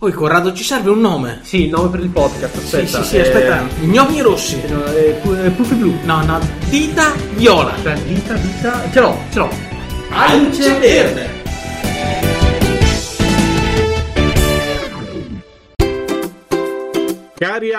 Oh, Corrado, ci serve un nome. Sì, il nome per il podcast, aspetta. sì, sì, sì, aspetta. Gnomi rossi. Eh, pu- eh, Puffi blu. No, no, dita viola. Aspetta, vita, vita. Ce l'ho, ce l'ho. Alce verde.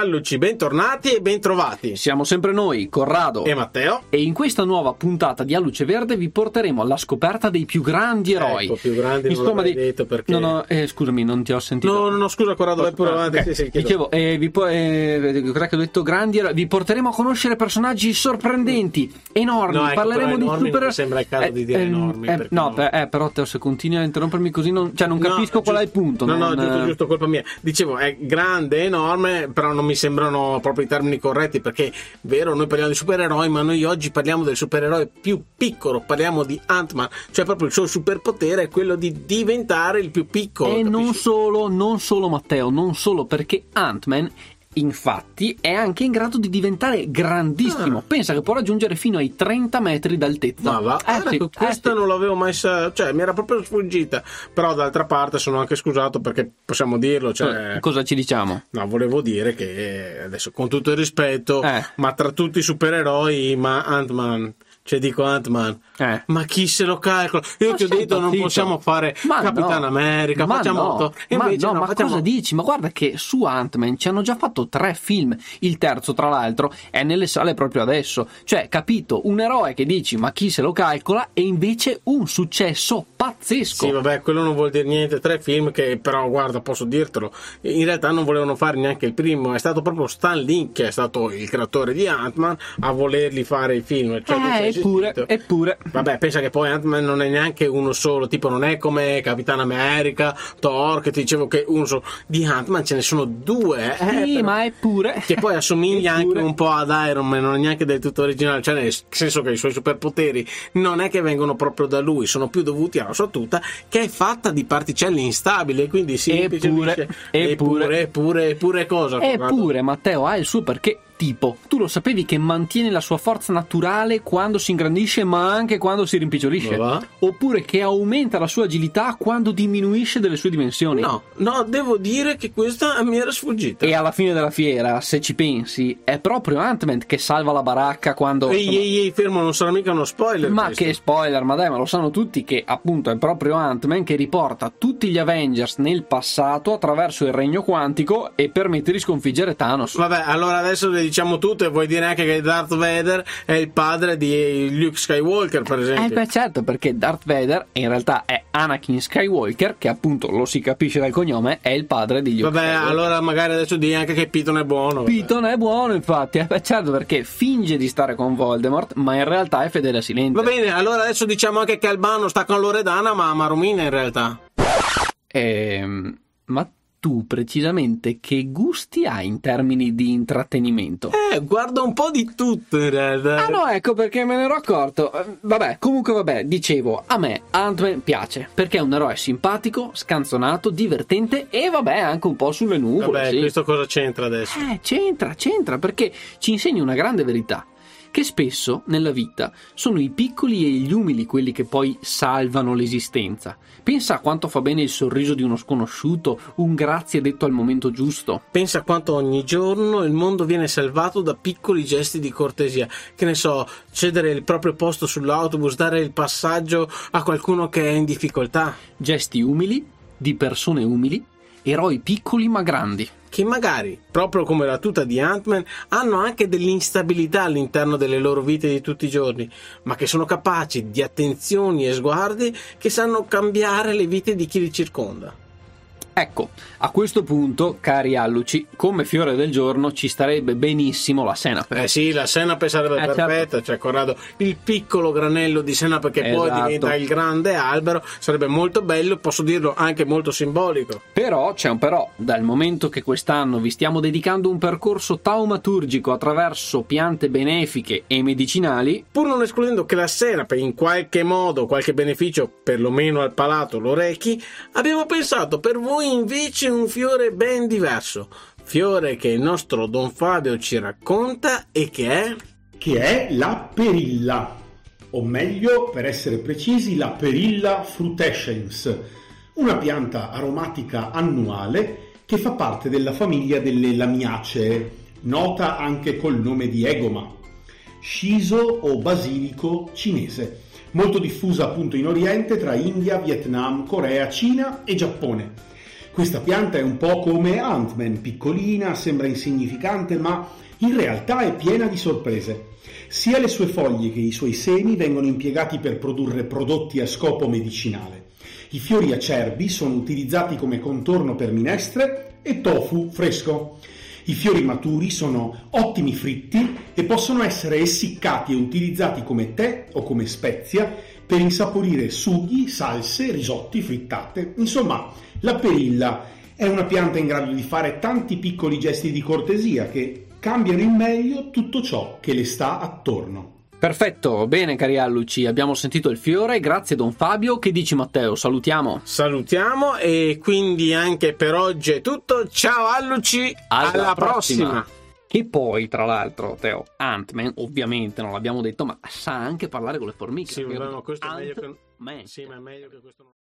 Alluci, bentornati e bentrovati. Siamo sempre noi, Corrado. E Matteo? E in questa nuova puntata di Alluce Verde vi porteremo alla scoperta dei più grandi eroi. Ecco, più grandi non l'avrei detto perché- No, no, eh, scusami, non ti ho sentito. No, no, no, scusa Corrado, vai pure avanti. ok. Sì, sì. Dicevo, eh, vi po- eh, ho detto? Grandi eroi. Vi porteremo a conoscere personaggi sorprendenti, enormi. No, ecco, Parleremo di super. non sembra il caso di dire ehm, enormi, eh, no, no. per- eh, però Teo, se continui a interrompermi così, non, cioè, non No, capisco qual è il giusto- punto. No, non- no, giusto, giusto, colpa mia. Dicevo, è grande, enorme, però non mi sembrano proprio i termini corretti perché, vero, noi parliamo di supereroi, ma noi oggi parliamo del supereroe più piccolo, parliamo di Ant-Man, cioè proprio il suo superpotere è quello di diventare il più piccolo. E non capisci? solo, non solo Matteo, non solo perché Ant-Man infatti è anche in grado di diventare grandissimo. Ah. Pensa che può raggiungere fino ai 30 metri d'altezza. Ma va, Eh, sì, eh, questa sì. non l'avevo mai sa- cioè mi era proprio sfuggita. Però d'altra parte sono anche scusato perché possiamo dirlo, cioè Eh, Cosa ci diciamo? No, volevo dire che adesso con tutto il rispetto, Eh. ma tra tutti i supereroi, ma Ant-Man, cioè dico Ant-Man, Eh. ma chi se lo calcola? Io Ma ti ho detto non possiamo fare Ma Capitan no. America, ma facciamo no. E ma invece no, no, ma facciamo cosa dici? Ma guarda che su Ant-Man ci hanno già fatto tre film. Il terzo, tra l'altro, è nelle sale proprio adesso. Cioè, capito, un eroe che dici ma chi se lo calcola e invece un successo pazzesco. Sì, vabbè, quello non vuol dire niente. Tre film che, però, guarda, posso dirtelo. In realtà non volevano fare neanche il primo. È stato proprio Stan Lee, che è stato il creatore di Ant-Man, a volerli fare i film. Cioè, eh, eppure, eppure. Vabbè, pensa che poi Ant-Man non è neanche uno solo, tipo non è come Capitan America, Thor, che ti dicevo che uno solo. Di Ant-Man ce ne sono due, eh, Sì, però- ma eppure. che poi assomiglia anche un po' ad Iron Man, non è neanche del tutto originale, cioè nel senso che i suoi superpoteri non è che vengono proprio da lui, sono più dovuti alla sua tuta che è fatta di particelle instabili quindi si Eppure, impiccilisce. eppure. eppure, eppure cosa? Eppure Matteo ha il suo perché tipo. Tu lo sapevi che mantiene la sua forza naturale quando si ingrandisce ma anche quando si rimpicciolisce? Va? Oppure che aumenta la sua agilità quando diminuisce delle sue dimensioni? No, no, devo dire che questa mi era sfuggita. E alla fine della fiera, se ci pensi, è proprio Ant-Man che salva la baracca quando... Ehi, ehi, ehi, fermo, non sarà mica uno spoiler. Ma questo. che spoiler, ma dai, ma lo sanno tutti che appunto è proprio Ant-Man che riporta tutti gli Avengers nel passato attraverso il regno quantico e permette di sconfiggere Thanos. Vabbè, allora adesso le diciamo tutte, vuoi dire anche che Darth Vader è il padre di Luke Skywalker, per Eh esempio. beh certo, perché Darth Vader in realtà è Anakin Skywalker, che appunto lo si capisce dal cognome, è il padre di Luke Vabbè, Skywalker. allora magari adesso di anche che Piton è buono. vabbè. Piton è buono infatti, eh beh certo perché finge di stare con Voldemort, ma in realtà è fedele a Silente. Va bene, allora adesso diciamo anche che Albano sta con Loredana, ma ama Romina in realtà. Ehm, ma tu precisamente che gusti hai in termini di intrattenimento? Eh, guarda un po' di tutto in realtà. Ah no, ecco perché me ne ero accorto. Eh, Vabbè, comunque vabbè, dicevo, a me Ant-Man piace, perché è un eroe simpatico, scanzonato, divertente e vabbè anche un po' sulle nuvole, Vabbè, sì. questo cosa c'entra adesso? Eh, c'entra, c'entra, perché ci insegna una grande verità. Che spesso nella vita sono i piccoli e gli umili quelli che poi salvano l'esistenza. Pensa a quanto fa bene il sorriso di uno sconosciuto, un grazie detto al momento giusto. Pensa quanto ogni giorno il mondo viene salvato da piccoli gesti di cortesia. Che ne so, cedere il proprio posto sull'autobus, dare il passaggio a qualcuno che è in difficoltà. Gesti umili, di persone umili, eroi piccoli ma grandi. Che magari, proprio come la tuta di Ant-Man, hanno anche dell'instabilità all'interno delle loro vite di tutti i giorni, ma che sono capaci di attenzioni e sguardi che sanno cambiare le vite di chi li circonda. Ecco, a questo punto, cari alluci, come fiore del giorno ci starebbe benissimo la senape. Eh sì, la senape sarebbe Eh, perfetta, certo. cioè Corrado, il piccolo granello di senape che poi Esatto. diventa il grande albero, sarebbe molto bello, posso dirlo anche molto simbolico. Però c'è un però, dal momento che quest'anno vi stiamo dedicando un percorso taumaturgico attraverso piante benefiche e medicinali, Pur non escludendo che la senape in qualche modo, qualche beneficio, perlomeno al palato, lo rechi, abbiamo pensato per voi invece un fiore ben diverso. Fiore che il nostro Don Fabio ci racconta e che è... che è la perilla, o meglio, per essere precisi, la perilla frutescens, una pianta aromatica annuale che fa parte della famiglia delle lamiacee, nota anche col nome di egoma, shiso o basilico cinese, molto diffusa appunto in Oriente tra India, Vietnam, Corea, Cina e Giappone. Questa pianta è un po' come Ant-Man, piccolina, sembra insignificante, ma in realtà è piena di sorprese. Sia le sue foglie che i suoi semi vengono impiegati per produrre prodotti a scopo medicinale. I fiori acerbi sono utilizzati come contorno per minestre e tofu fresco. I fiori maturi sono ottimi fritti e possono essere essiccati e utilizzati come tè o come spezia per insaporire sughi, salse, risotti, frittate. Insomma, la perilla è una pianta in grado di fare tanti piccoli gesti di cortesia che cambiano in meglio tutto ciò che le sta attorno. Perfetto, bene cari alluci, abbiamo sentito il fiore, grazie Don Fabio. Che dici Matteo? Salutiamo. Salutiamo e quindi anche per oggi è tutto. Ciao Alluci, alla, prossima. Che poi, tra l'altro, Teo, Ant-Man, ovviamente non l'abbiamo detto, ma sa anche parlare con le formiche. Sì, ma questo è meglio che... Sì, ma è meglio che questo non...